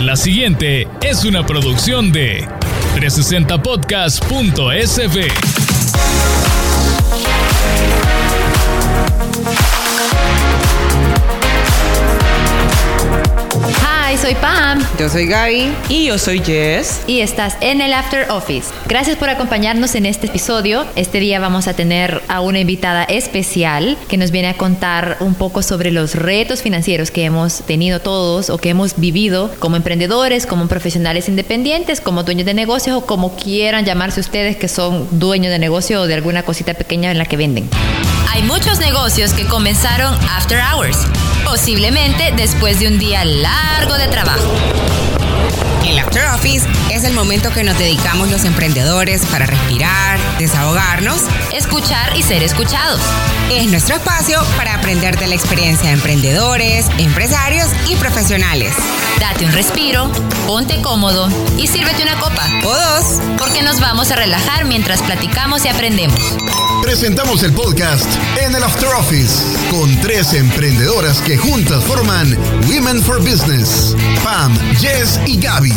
La siguiente es una producción de 360podcast.sv. soy Pam Yo soy Gaby. Y yo soy Jess. y estás en el After Office. Gracias por acompañarnos en este episodio. Este día vamos a tener a una invitada especial que nos viene a contar un poco sobre los retos financieros que hemos tenido todos o que hemos vivido como emprendedores, como profesionales independientes, como dueños de negocios o como quieran llamarse ustedes que son dueños de negocio o de alguna cosita pequeña en la que venden. Hay muchos negocios que comenzaron after hours, posiblemente después de un día largo de trabajo. Es el momento que nos dedicamos los emprendedores para respirar, desahogarnos. Escuchar y ser escuchados. Es nuestro espacio para aprender de la experiencia de emprendedores, empresarios y profesionales. Date un respiro, ponte cómodo y sírvete una copa, O dos. porque nos vamos a relajar mientras platicamos y aprendemos. Presentamos el podcast en el After Office con tres emprendedoras que juntas forman Women for Business, Pam, Jess y Gaby.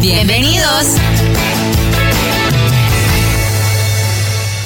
Bienvenidos. dos.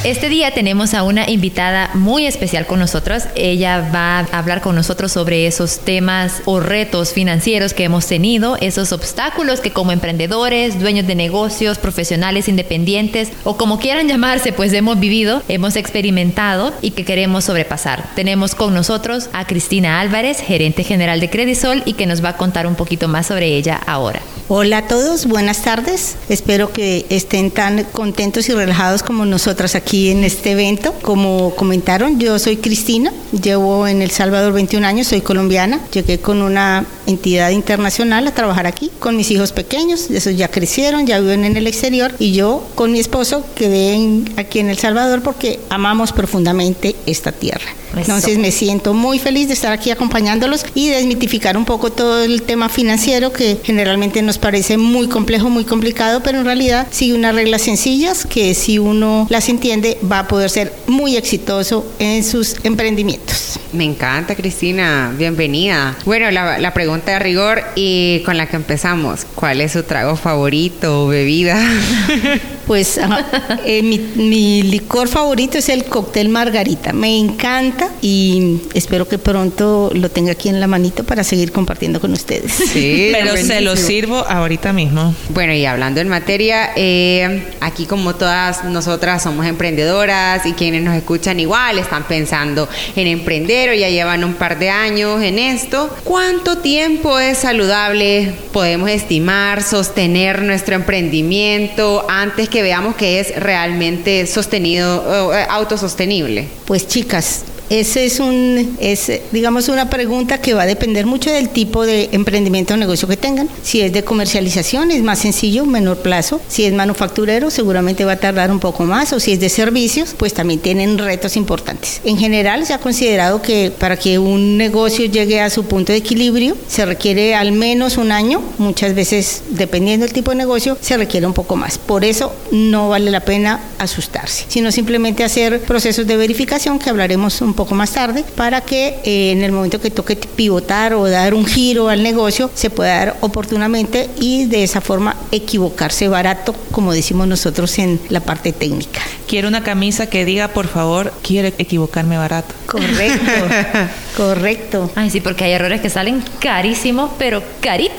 Este día tenemos a una invitada muy especial con nosotros. Ella va a hablar con nosotros sobre esos temas o retos financieros que hemos tenido, esos obstáculos que como emprendedores, dueños de negocios, profesionales independientes o como quieran llamarse, pues hemos vivido, hemos experimentado y que queremos sobrepasar. Tenemos con nosotros a Cristina Álvarez, gerente general de Credisol y que nos va a contar un poquito más sobre ella ahora. Hola a todos, buenas tardes. Espero que estén tan contentos y relajados como nosotras aquí en este evento. Como comentaron, yo soy Cristina, llevo en El Salvador 21 años, soy colombiana. Llegué con una entidad internacional a trabajar aquí con mis hijos pequeños, esos ya crecieron, ya viven en el exterior y yo con mi esposo quedé en- aquí en El Salvador porque amamos profundamente esta tierra. Eso. Entonces me siento muy feliz de estar aquí acompañándolos y desmitificar un poco todo el tema financiero que generalmente nos parece muy complejo, muy complicado, pero en realidad sigue unas reglas sencillas que si uno las entiende va a poder ser muy exitoso en sus emprendimientos. Me encanta, Cristina. Bienvenida. Bueno, la, la pregunta de rigor y con la que empezamos. ¿Cuál es su trago favorito o bebida? Pues eh, mi, mi licor favorito es el cóctel margarita. Me encanta y espero que pronto lo tenga aquí en la manito para seguir compartiendo con ustedes. Sí, Pero se lo sirvo ahorita mismo. Bueno, y hablando en materia, eh, aquí como todas nosotras somos emprendedoras y quienes nos escuchan igual están pensando en emprender o ya llevan un par de años en esto, ¿cuánto tiempo es saludable podemos estimar, sostener nuestro emprendimiento antes que veamos que es realmente sostenido, eh, autosostenible? Pues chicas, ese es un, es, digamos, una pregunta que va a depender mucho del tipo de emprendimiento o negocio que tengan. Si es de comercialización, es más sencillo, menor plazo. Si es manufacturero, seguramente va a tardar un poco más. O si es de servicios, pues también tienen retos importantes. En general, se ha considerado que para que un negocio llegue a su punto de equilibrio, se requiere al menos un año. Muchas veces, dependiendo del tipo de negocio, se requiere un poco más. Por eso, no vale la pena asustarse, sino simplemente hacer procesos de verificación que hablaremos un poco más tarde para que eh, en el momento que toque pivotar o dar un giro al negocio se pueda dar oportunamente y de esa forma equivocarse barato, como decimos nosotros en la parte técnica. Quiero una camisa que diga, por favor, quiero equivocarme barato. Correcto, correcto. Ay, sí, porque hay errores que salen carísimos, pero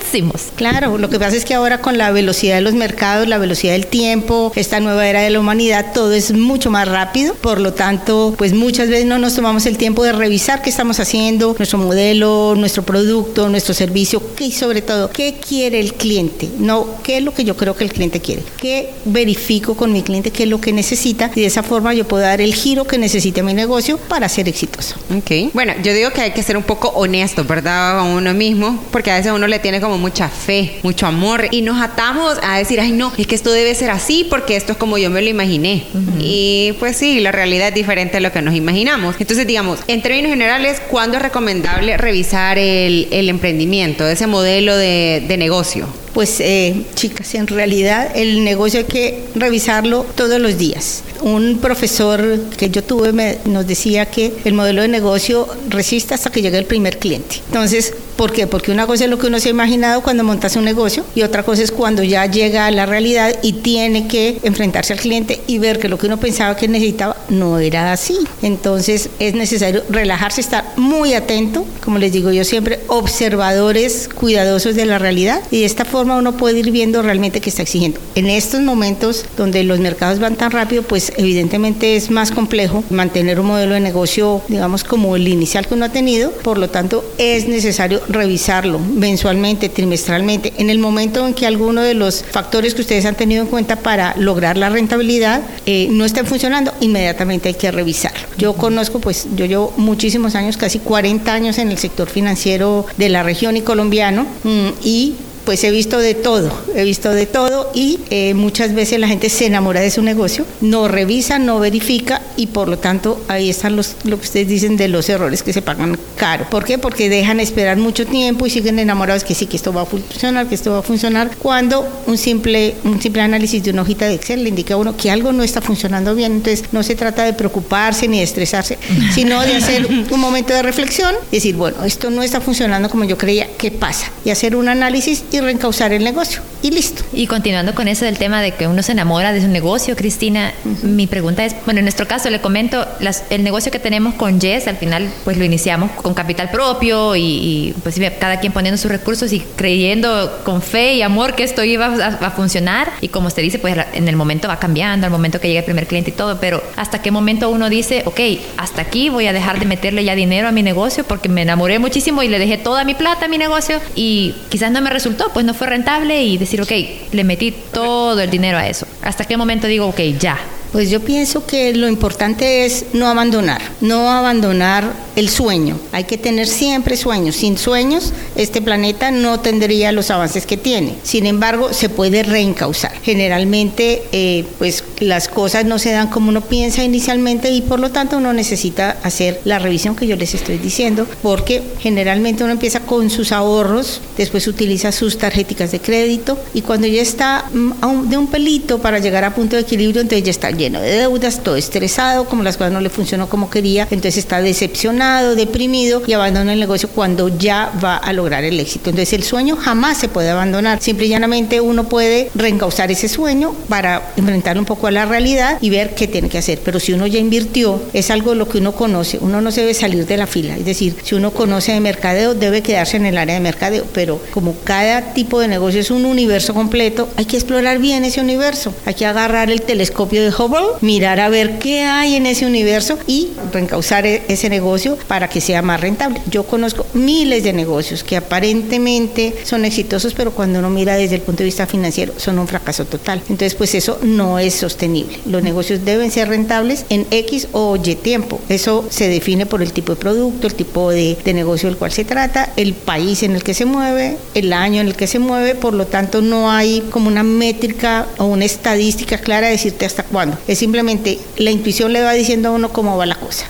carísimos. Claro, lo que pasa es que ahora con la velocidad de los mercados, la velocidad del tiempo, esta nueva era de la humanidad, todo es mucho más rápido. Por lo tanto, pues muchas veces no nos tomamos el tiempo de revisar qué estamos haciendo, nuestro modelo, nuestro producto, nuestro servicio, y sobre todo, qué quiere el cliente. No, qué es lo que yo creo que el cliente quiere. Qué verifico con mi cliente qué es lo que necesita y de esa forma yo puedo dar el giro que necesite mi negocio para ser exitoso. Ok. Bueno, yo digo que hay que ser un poco honesto, ¿verdad? Con uno mismo, porque a veces uno le tiene como mucha fe, mucho amor, y nos atamos a decir, ay, no, es que esto debe ser así porque esto es como yo me lo imaginé. Y pues sí, la realidad es diferente a lo que nos imaginamos. Entonces, digamos, en términos generales, ¿cuándo es recomendable revisar el, el emprendimiento, ese modelo de, de negocio? Pues eh, chicas, en realidad el negocio hay que revisarlo todos los días. Un profesor que yo tuve me, nos decía que el modelo de negocio resiste hasta que llegue el primer cliente. Entonces, ¿por qué? Porque una cosa es lo que uno se ha imaginado cuando montas un negocio y otra cosa es cuando ya llega a la realidad y tiene que enfrentarse al cliente y ver que lo que uno pensaba que necesitaba no era así. Entonces es necesario relajarse, estar muy atento, como les digo yo siempre, observadores cuidadosos de la realidad y de esta forma uno puede ir viendo realmente qué está exigiendo. En estos momentos donde los mercados van tan rápido, pues evidentemente es más complejo mantener un modelo de negocio, digamos, como el inicial que uno ha tenido, por lo tanto es necesario revisarlo mensualmente, trimestralmente. En el momento en que alguno de los factores que ustedes han tenido en cuenta para lograr la rentabilidad eh, no estén funcionando, inmediatamente hay que revisarlo. Yo conozco, pues yo llevo muchísimos años, casi 40 años en el sector financiero de la región y colombiano mm, y pues he visto de todo, he visto de todo y eh, muchas veces la gente se enamora de su negocio, no revisa, no verifica y por lo tanto ahí están los, lo que ustedes dicen de los errores que se pagan caro. ¿Por qué? Porque dejan esperar mucho tiempo y siguen enamorados que sí, que esto va a funcionar, que esto va a funcionar, cuando un simple, un simple análisis de una hojita de Excel le indica a uno que algo no está funcionando bien. Entonces no se trata de preocuparse ni de estresarse, sino de hacer un momento de reflexión y decir, bueno, esto no está funcionando como yo creía, ¿qué pasa? Y hacer un análisis y reencauzar el negocio. Y listo. Y continuando con eso del tema de que uno se enamora de su negocio, Cristina, mi pregunta es, bueno, en nuestro caso le comento, las, el negocio que tenemos con Jess, al final pues lo iniciamos con capital propio y, y, pues cada quien poniendo sus recursos y creyendo con fe y amor que esto iba a, a, funcionar. Y como usted dice, pues en el momento va cambiando, al momento que llega el primer cliente y todo, pero hasta qué momento uno dice, ok, hasta aquí voy a dejar de meterle ya dinero a mi negocio porque me enamoré muchísimo y le dejé toda mi plata a mi negocio y quizás no me resultó, pues no fue rentable y decir, ok, le metí todo el dinero a eso. ¿Hasta qué momento digo, ok, ya? Pues yo pienso que lo importante es no abandonar, no abandonar el sueño. Hay que tener siempre sueños. Sin sueños, este planeta no tendría los avances que tiene. Sin embargo, se puede reencauzar. Generalmente, eh, pues las cosas no se dan como uno piensa inicialmente y por lo tanto uno necesita hacer la revisión que yo les estoy diciendo, porque generalmente uno empieza con sus ahorros, después utiliza sus tarjetas de crédito y cuando ya está de un pelito para llegar a punto de equilibrio, entonces ya está lleno de deudas, todo estresado, como las cosas no le funcionó como quería, entonces está decepcionado, deprimido y abandona el negocio cuando ya va a lograr el éxito. Entonces el sueño jamás se puede abandonar, simple y llanamente uno puede reencauzar ese sueño para enfrentar un poco a la realidad y ver qué tiene que hacer. Pero si uno ya invirtió, es algo lo que uno conoce, uno no se debe salir de la fila, es decir, si uno conoce de mercadeo, debe quedarse en el área de mercadeo, pero como cada tipo de negocio es un universo completo, hay que explorar bien ese universo, hay que agarrar el telescopio de Hubble mirar a ver qué hay en ese universo y reencauzar e-, ese negocio para que sea más rentable. Yo conozco miles de negocios que aparentemente son exitosos, pero cuando uno mira desde el punto de vista financiero son un fracaso total. Entonces, pues eso no es sostenible. Los negocios deben ser rentables en X o Y tiempo. Eso se define por el tipo de producto, el tipo de, de negocio del cual se trata, el país en el que se mueve, el año en el que se mueve. Por lo tanto, no hay como una métrica o una estadística clara de decirte hasta cuándo es simplemente la intuición le va diciendo a uno cómo va la cosa.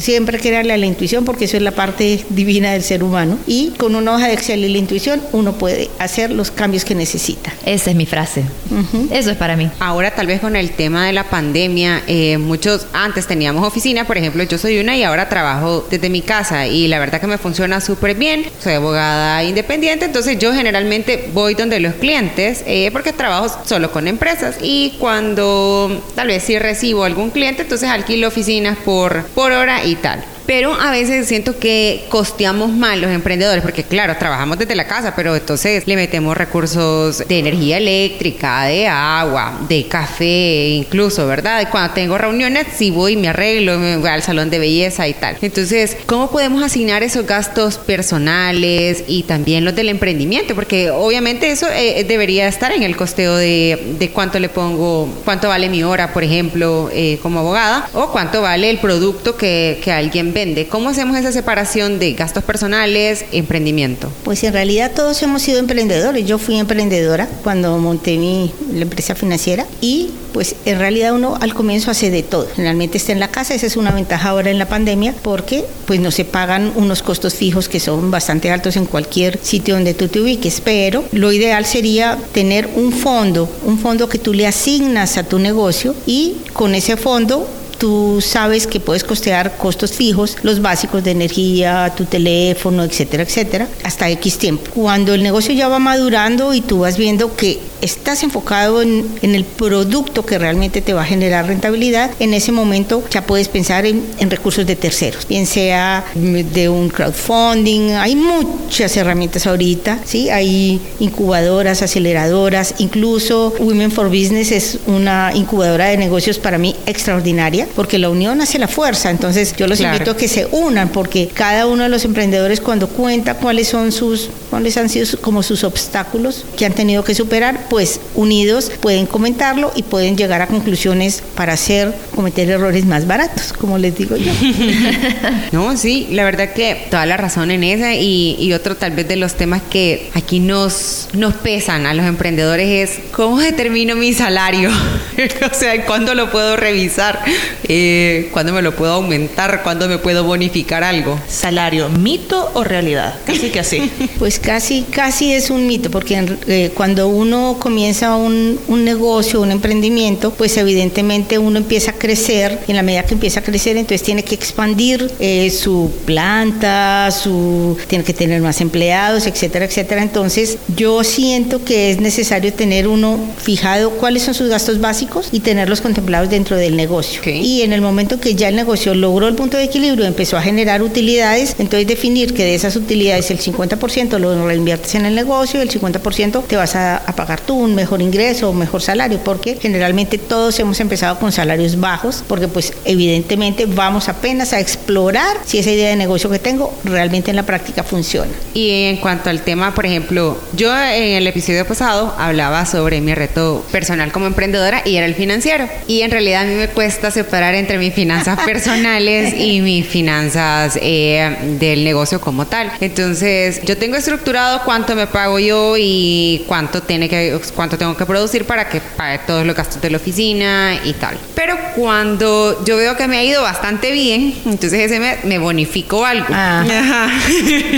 Siempre que darle a la intuición porque eso es la parte divina del ser humano y con una hoja de Excel y la intuición uno puede hacer los cambios que necesita. Esa es mi frase. Eso es para mí. Ahora tal vez con el tema de la pandemia, eh, muchos antes teníamos oficina, por ejemplo, yo soy una y ahora trabajo desde mi casa y la verdad que me funciona súper bien. Soy abogada independiente, entonces yo generalmente voy donde los clientes eh, porque trabajo solo con empresas y cuando tal vez si recibo algún cliente, entonces alquilo oficinas por, por hora y tal. Pero a veces siento que costeamos mal los emprendedores, porque claro, trabajamos desde la casa, pero entonces le metemos recursos de energía eléctrica, de agua, de café, incluso, ¿verdad? Y cuando tengo reuniones, sí voy, me arreglo, me voy al salón de belleza y tal. Entonces, ¿cómo podemos asignar esos gastos personales y también los del emprendimiento? Porque obviamente eso eh, debería estar en el costeo de, de, cuánto le pongo, cuánto vale mi hora, por ejemplo, eh, como abogada, o cuánto vale el producto que, que alguien vende. ¿Cómo hacemos esa separación de gastos personales, emprendimiento? Pues en realidad todos hemos sido emprendedores. Yo fui emprendedora cuando monté mi la empresa financiera y pues en realidad uno al comienzo hace de todo. Generalmente está en la casa, esa es una ventaja ahora en la pandemia porque pues no se pagan unos costos fijos que son bastante altos en cualquier sitio donde tú te ubiques, pero lo ideal sería tener un fondo, un fondo que tú le asignas a tu negocio y con ese fondo tú sabes que puedes costear costos fijos, los básicos de energía, tu teléfono, etcétera, etcétera, hasta X tiempo. Cuando el negocio ya va madurando y tú vas viendo que estás enfocado en, el producto que realmente te va a generar rentabilidad, en ese momento ya puedes pensar en, en recursos de terceros, bien sea de un crowdfunding, hay muchas herramientas ahorita, ¿sí? Hay incubadoras, aceleradoras, incluso Women for Business es una incubadora de negocios para mí extraordinaria porque la unión hace la fuerza. Entonces yo los Claro. invito a que se unan, porque cada uno de los emprendedores cuando cuenta cuáles son sus, cuáles han sido como sus obstáculos que han tenido que superar, pues unidos pueden comentarlo y pueden llegar a conclusiones para hacer, cometer errores más baratos, como les digo yo. No, sí, la verdad que toda la razón en esa y, y otro tal vez de los temas que aquí nos, nos pesan a los emprendedores es cómo determino mi salario, o sea, cuándo lo puedo revisar, eh, cuándo me lo puedo aumentar, cuándo me puedo bonificar algo. Salario, mito o realidad. Casi que así. Pues casi, casi es un mito, porque eh, cuando uno comienza un, un negocio, un emprendimiento, pues evidentemente uno empieza a crecer, y en la medida que empieza a crecer, entonces tiene que expandir eh, su planta, su, tiene que tener más empleados, etcétera, etcétera. Entonces yo siento que es necesario tener uno fijado cuáles son sus gastos básicos y tenerlos contemplados dentro del negocio. Ok. Y en el momento que ya el negocio logró el punto de equilibrio, empezó a generar utilidades, entonces definir que de esas utilidades el 50% lo reinviertes en el negocio y el 50% te vas a, a pagar tú un mejor ingreso o mejor salario, porque generalmente todos hemos empezado con salarios bajos, porque pues evidentemente vamos apenas a explorar si esa idea de negocio que tengo realmente en la práctica funciona. Y en cuanto al tema, por ejemplo, yo en el episodio pasado hablaba sobre mi reto personal como emprendedora y era el financiero. Y en realidad a mí me cuesta separar entre mis finanzas personales y mis finanzas eh, del negocio como tal. Entonces, yo tengo estructurado cuánto me pago yo y cuánto, tiene que, cuánto tengo que producir para que pague todos los gastos de la oficina y tal. Pero cuando yo veo que me ha ido bastante bien, entonces ese me, me bonifico algo. Ah. Ajá.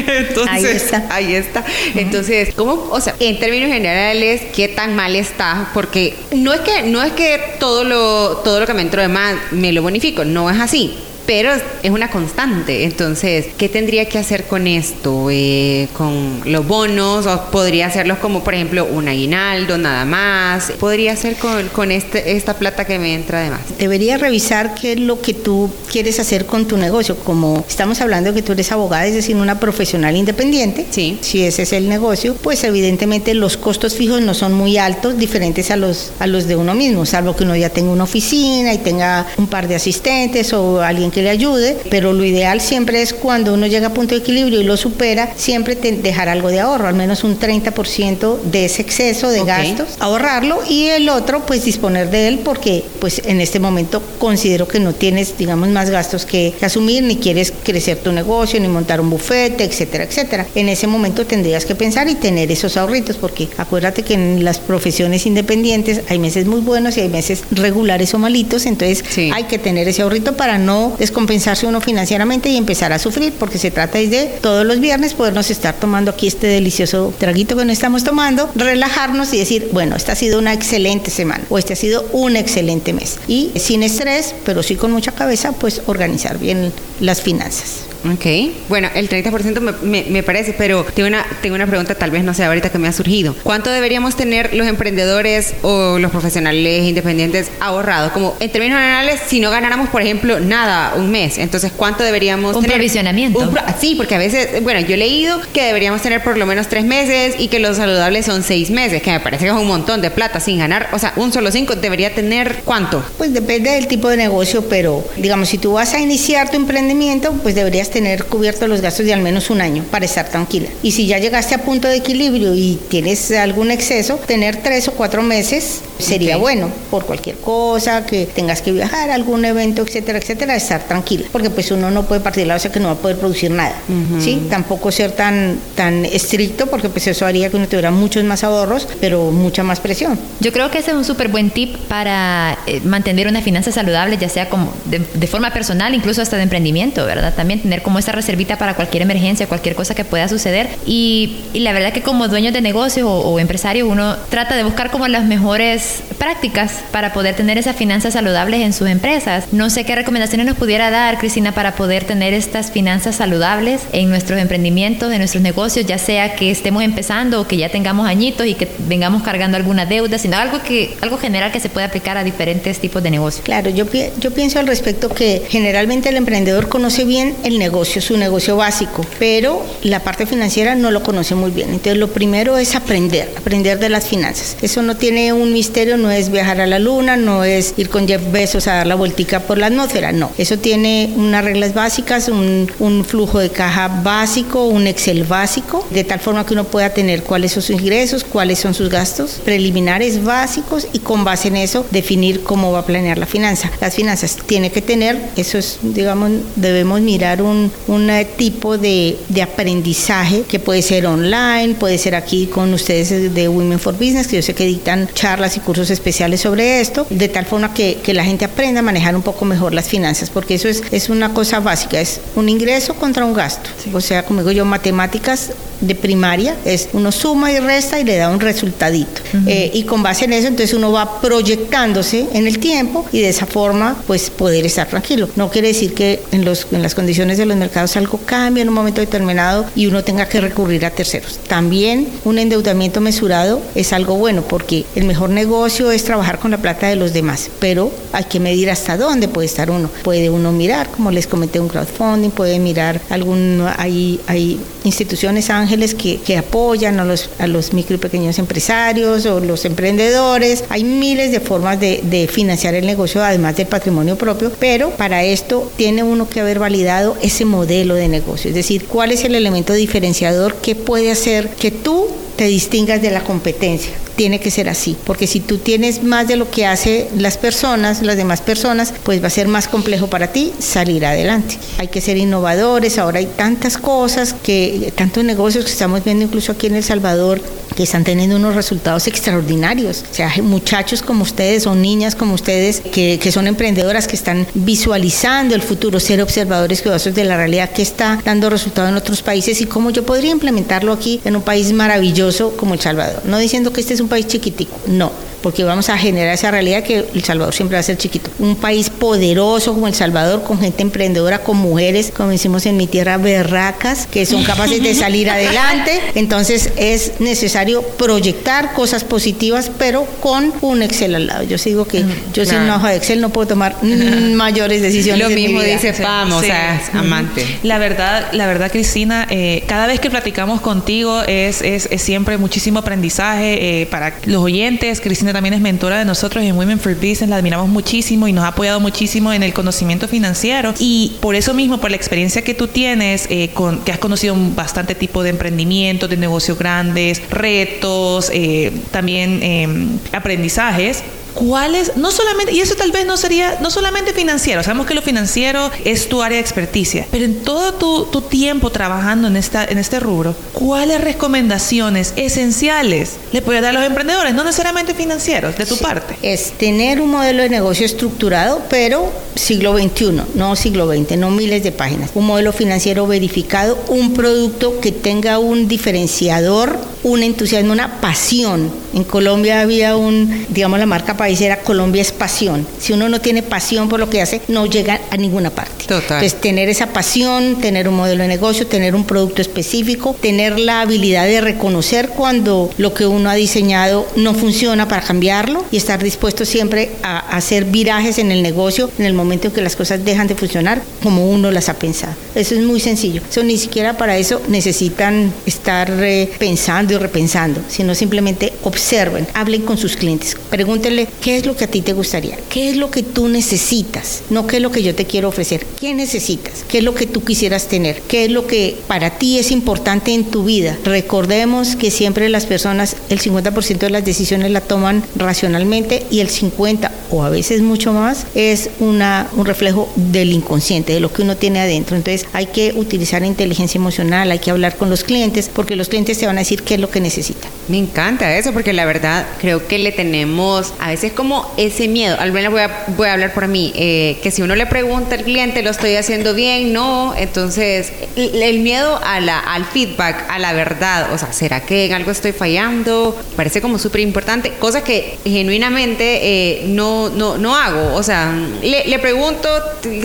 Entonces, Ahí está. Ahí está. Entonces, ¿cómo, o sea, en términos generales, qué tan mal está? Porque no es que no es que todo lo todo lo que me entró de más me lo bonifico, no es así. Pero es una constante. Entonces, ¿qué tendría que hacer con esto? Eh, ¿Con los bonos? ¿O podría hacerlos como, por ejemplo, un aguinaldo nada más? ¿Podría hacer con, con este, esta plata que me entra de más? Deberías revisar qué es lo que tú quieres hacer con tu negocio. Como estamos hablando de que tú eres abogada, es decir, una profesional independiente. Sí. Si ese es el negocio, pues evidentemente los costos fijos no son muy altos, diferentes a los, a los de uno mismo, salvo que uno ya tenga una oficina y tenga un par de asistentes o alguien que le ayude. Pero lo ideal siempre es cuando uno llega a punto de equilibrio y lo supera, siempre te- dejar algo de ahorro, al menos un 30% de ese exceso de gastos ahorrarlo y el otro pues disponer de él porque pues en este momento considero que no tienes digamos más gastos que, que asumir ni quieres crecer tu negocio ni montar un bufete etcétera etcétera en ese momento tendrías que pensar y tener esos ahorritos porque acuérdate que en las profesiones independientes hay meses muy buenos y hay meses regulares o malitos entonces Sí. hay que tener ese ahorrito para no descompensarse uno financieramente y empezar a sufrir porque se trata de todos los viernes podernos estar tomando aquí este delicioso traguito que nos estamos tomando, relajarnos y decir, bueno, esta ha sido una excelente semana o este ha sido un excelente mes. Y sin estrés, pero sí con mucha cabeza, pues organizar bien las finanzas. Ok, bueno, el 30% me, me, me parece, pero tengo una, tengo una pregunta, tal vez no sé ahorita que me ha surgido. ¿Cuánto deberíamos tener los emprendedores o los profesionales independientes ahorrados? Como en términos generales, si no ganáramos, por ejemplo, nada un mes, entonces ¿cuánto deberíamos Un tener? provisionamiento. Un pro- sí, porque a veces, bueno, yo he leído que deberíamos tener por lo menos tres meses y que los saludables son seis meses, que me parece que es un montón de plata sin ganar. O sea, un solo cinco debería tener ¿cuánto? Pues depende del tipo de negocio, pero digamos, si tú vas a iniciar tu emprendimiento, pues deberías tener cubiertos los gastos de al menos un año para estar tranquila. Y si ya llegaste a punto de equilibrio y tienes algún exceso, tener tres o cuatro meses sería bueno por cualquier cosa, que tengas que viajar, algún evento, etcétera, etcétera, estar tranquila. Porque pues uno no puede partir de la base que no va a poder producir nada. ¿sí? Tampoco ser tan, tan estricto porque pues eso haría que uno tuviera muchos más ahorros, pero mucha más presión. Yo creo que ese es un súper buen tip para eh, mantener una finanza saludable, ya sea como de, de forma personal, incluso hasta de emprendimiento, ¿verdad? También tener como esa reservita para cualquier emergencia, cualquier cosa que pueda suceder. Y, la verdad que como dueños de negocios o, o empresarios, uno trata de buscar como las mejores prácticas para poder tener esas finanzas saludables en sus empresas. No sé qué recomendaciones nos pudiera dar, Cristina, para poder tener estas finanzas saludables en nuestros emprendimientos, en nuestros negocios, ya sea que estemos empezando o que ya tengamos añitos y que vengamos cargando alguna deuda, sino algo que algo general que se puede aplicar a diferentes tipos de negocios. Claro, yo, yo pienso al respecto que generalmente el emprendedor conoce bien el negocio, su negocio básico, pero la parte financiera no lo conoce muy bien. Entonces lo primero es aprender, aprender de las finanzas. Eso no tiene un misterio, no es viajar a la luna, no es ir con Jeff Bezos a dar la vueltica por la atmósfera, no. Eso tiene unas reglas básicas, un, flujo de caja básico, un Excel básico, de tal forma que uno pueda tener cuáles son sus ingresos, cuáles son sus gastos preliminares básicos y con base en eso definir cómo va a planear la finanza. Las finanzas tiene que tener, eso es, digamos, debemos mirar un, un tipo de, de aprendizaje que puede ser online, puede ser aquí con ustedes de Women for Business, que yo sé que dictan charlas y cursos especiales sobre esto, de tal forma que, que la gente aprenda a manejar un poco mejor las finanzas, porque eso es, es una cosa básica, es un ingreso contra un gasto. O sea, como digo yo, matemáticas de primaria es uno suma y resta y le da un resultadito. Eh, y con base en eso, entonces uno va proyectándose en el tiempo y de esa forma, pues poder estar tranquilo. No quiere decir que en, los, en las condiciones de los mercados algo cambie en un momento determinado y uno tenga que recurrir a terceros. También un endeudamiento mesurado es algo bueno porque el mejor negocio es trabajar con la plata de los demás, pero hay que medir hasta dónde puede estar uno. Puede uno mirar, como les comenté, un crowdfunding, puede mirar algún, hay, hay instituciones ángeles que, que apoyan a los, a los micro y pequeños empresarios o los emprendedores. Hay miles de formas de, de financiar el negocio, además del patrimonio propio, pero para esto tiene uno que haber validado ese modelo de negocio, es decir, cuál es el elemento diferenciador que puede hacer que tú te distingas de la competencia. Tiene que ser así, porque si tú tienes más de lo que hacen las personas, las demás personas, pues va a ser más complejo para ti salir adelante. Hay que ser innovadores, ahora hay tantas cosas, que tantos negocios que estamos viendo incluso aquí en El Salvador, que están teniendo unos resultados extraordinarios. O sea, muchachos como ustedes o niñas como ustedes que, que son emprendedoras, que están visualizando el futuro, ser observadores cuidadosos de la realidad que está dando resultado en otros países y cómo yo podría implementarlo aquí en un país maravilloso como El Salvador. No diciendo que este es un país chiquitico, no porque vamos a generar esa realidad que El Salvador siempre va a ser chiquito. Un país poderoso como El Salvador, con gente emprendedora, con mujeres, como decimos en mi tierra, berracas, que son capaces de salir adelante. Entonces es necesario proyectar cosas positivas, pero con un Excel al lado. Yo sigo que yo sin una hoja de Excel no puedo tomar mm, mayores decisiones. Lo en mi mismo vida. dice Pam, o Sí. sea, es amante. La verdad, la verdad, Cristina, eh, cada vez que platicamos contigo es, es, es siempre muchísimo aprendizaje eh, para los oyentes. Cristina también es mentora de nosotros en Women for Business, la admiramos muchísimo y nos ha apoyado muchísimo en el conocimiento financiero. Y por eso mismo, por la experiencia que tú tienes, eh, que has conocido bastante tipo de emprendimientos, de negocios grandes, retos, eh, también eh, aprendizajes. ¿Cuáles? No solamente, y eso tal vez no sería, no solamente financiero, sabemos que lo financiero es tu área de experticia, pero en todo tu, tu tiempo trabajando en, esta, en este rubro, ¿cuáles recomendaciones esenciales le puedes dar a los emprendedores, no necesariamente financieros, de tu parte? es tener un modelo de negocio estructurado, pero siglo XXI, no siglo XX, no miles de páginas. Un modelo financiero verificado, un producto que tenga un diferenciador, un entusiasmo, una pasión. En Colombia había un, digamos, la marca país era Colombia es pasión. Si uno no tiene pasión por lo que hace, no llega a ninguna parte. Total. Entonces, tener esa pasión, tener un modelo de negocio, tener un producto específico, tener la habilidad de reconocer cuando lo que uno ha diseñado no funciona para cambiarlo y estar dispuesto siempre a hacer virajes en el negocio en el momento en que las cosas dejan de funcionar como uno las ha pensado. Eso es muy sencillo. Eso ni siquiera para eso necesitan estar eh, pensando repensando, sino simplemente observen, hablen con sus clientes, pregúntenle qué es lo que a ti te gustaría, qué es lo que tú necesitas, no qué es lo que yo te quiero ofrecer, qué necesitas, qué es lo que tú quisieras tener, qué es lo que para ti es importante en tu vida. Recordemos que siempre las personas, el 50% de las decisiones la toman racionalmente y el 50% o a veces mucho más es una, un reflejo del inconsciente, de lo que uno tiene adentro. Entonces hay que utilizar inteligencia emocional, hay que hablar con los clientes porque los clientes te van a decir es lo que necesitan. Me encanta eso porque la verdad creo que le tenemos a veces como ese miedo, al menos voy a, voy a hablar por mí, eh, que si uno le pregunta al cliente, ¿lo estoy haciendo bien? No, entonces el miedo a la, al feedback, a la verdad, o sea, ¿será que en algo estoy fallando? Parece como súper importante, cosa que genuinamente eh, no, no, no hago, o sea, le, pregunto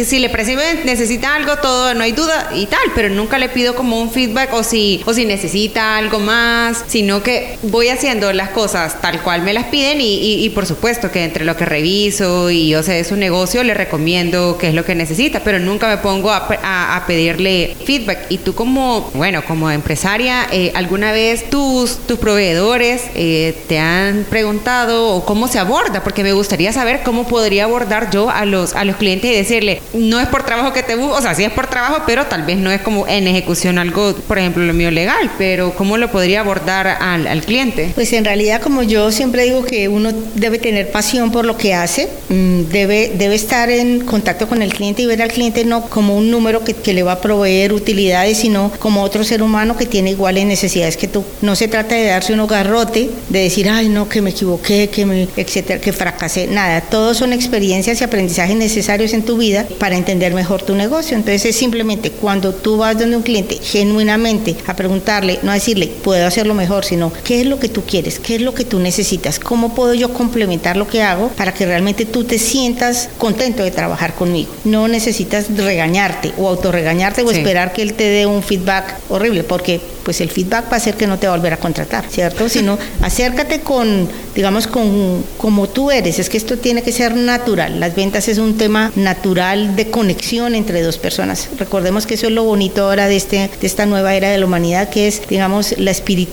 si le percibe necesita algo, todo, no hay duda y tal, pero nunca le pido como un feedback o si, o si necesita algo más, sino que voy haciendo las cosas tal cual me las piden y, por supuesto que entre lo que reviso y yo sé de su negocio le recomiendo qué es lo que necesita, pero nunca me pongo a, pedirle feedback. Y tú como, bueno, como empresaria, eh, ¿alguna vez tus, tus proveedores eh, te han preguntado cómo se aborda? Porque me gustaría saber cómo podría abordar yo a los, a los clientes y decirle, no es por trabajo que te busco, o sea, sí es por trabajo, pero tal vez no es como en ejecución algo, por ejemplo, lo mío legal, pero ¿cómo lo podría abordar al, al cliente? Pues en realidad, como yo siempre digo que uno debe tener pasión por lo que hace, mm, debe, debe estar en contacto con el cliente y ver al cliente no como un número que, que le va a proveer utilidades, sino como otro ser humano que tiene iguales necesidades que tú. No se trata de darse un garrote, de decir, ay, no, que me equivoqué, que me, etcétera, que fracasé. Nada, todos son experiencias y aprendizajes necesarios en tu vida para entender mejor tu negocio. Entonces es simplemente cuando tú vas donde un cliente genuinamente a preguntarle, no a decirle, puedo hacerlo mejor, sino qué es lo que tú quieres, qué es lo que tú necesitas, cómo puedo yo complementar lo que hago para que realmente tú te sientas contento de trabajar conmigo. No necesitas regañarte o autorregañarte o esperar que él te dé un feedback horrible, porque pues el feedback va a ser que no te va a volver a contratar, ¿cierto? Sino acércate con, digamos, con como tú eres. Es que esto tiene que ser natural. Las ventas es un tema natural de conexión entre dos personas. Recordemos que eso es lo bonito ahora de, este, de esta nueva era de la humanidad, que es, digamos, la espiritualidad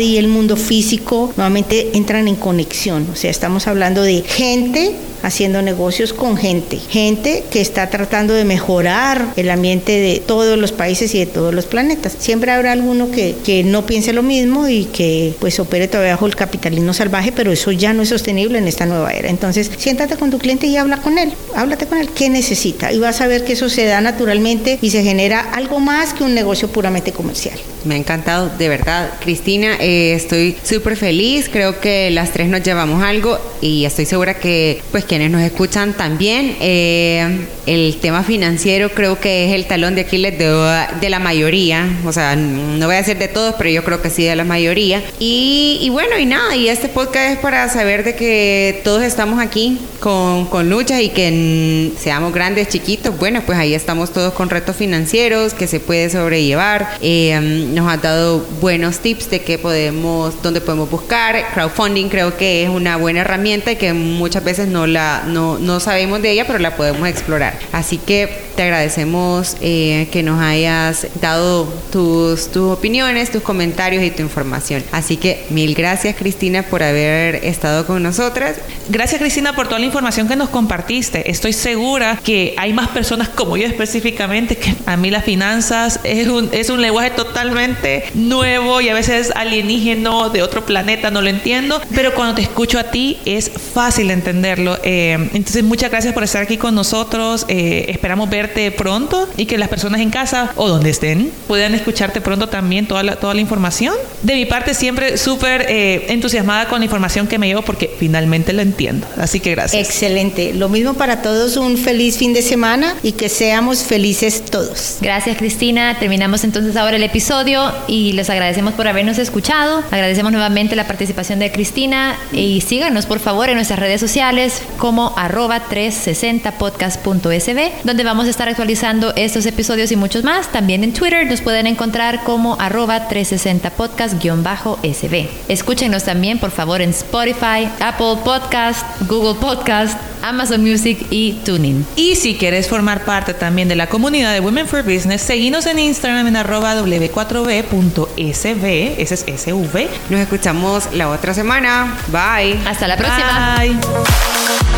y el mundo físico nuevamente entran en conexión. O sea, estamos hablando de gente haciendo negocios con gente, gente que está tratando de mejorar el ambiente de todos los países y de todos los planetas. Siempre habrá alguno que, que no piense lo mismo y que pues opere todavía bajo el capitalismo salvaje, pero eso ya no es sostenible en esta nueva era. Entonces, siéntate con tu cliente y habla con él, háblate con él, qué necesita y vas a ver que eso se da naturalmente y se genera algo más que un negocio puramente comercial. Me ha encantado, de verdad. Cristina, eh, estoy súper feliz, creo que las tres nos llevamos algo y estoy segura que pues quienes nos escuchan también. Eh, el tema financiero creo que es el talón de Aquiles de, de, la mayoría, o sea, no voy a decir de todos, pero yo creo que sí de la mayoría. Y, y bueno, y nada, y este podcast es para saber de que todos estamos aquí con, con luchas y que seamos grandes, chiquitos, bueno, pues ahí estamos todos con retos financieros que se puede sobrellevar. Eh, nos ha dado buenos tips de qué podemos, dónde podemos buscar. Crowdfunding creo que es una buena herramienta y que muchas veces no la no, sabemos de ella, pero la podemos explorar. Así que te agradecemos eh, que nos hayas dado tus, tus opiniones, tus comentarios y tu información. Así que mil gracias Cristina por haber estado con nosotras. Gracias Cristina por toda la información que nos compartiste. Estoy segura que hay más personas como yo específicamente que a mí las finanzas es un, es un lenguaje totalmente nuevo y a veces alienígeno de otro planeta, no lo entiendo, pero cuando te escucho a ti es fácil entenderlo. Eh, entonces, muchas gracias por estar aquí con nosotros. Eh, esperamos verte pronto y que las personas en casa o donde estén puedan escucharte pronto también toda la, toda la información. De mi parte, siempre súper eh, entusiasmada con la información que me llevo porque finalmente lo entiendo. Así que gracias. Excelente. Lo mismo para todos. Un feliz fin de semana y que seamos felices todos. Gracias, Cristina. Terminamos entonces ahora el episodio y les agradecemos por habernos escuchado. Agradecemos nuevamente la participación de Cristina y síganos, por favor, en nuestras redes sociales como arroba 360podcast.sb, donde vamos a estar actualizando estos episodios y muchos más. También en Twitter nos pueden encontrar como arroba 360 podcast-sb. Escúchenos también, por favor, en Spotify, Apple Podcast, Google Podcast, Amazon Music y Tuning. Y si quieres formar parte también de la comunidad de Women for Business, seguinos en Instagram en arroba w4b.sv, ese es SV. Nos escuchamos la otra semana. Bye. Hasta la próxima. Bye.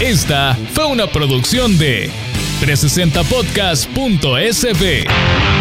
Esta fue una producción de 360podcast.sb.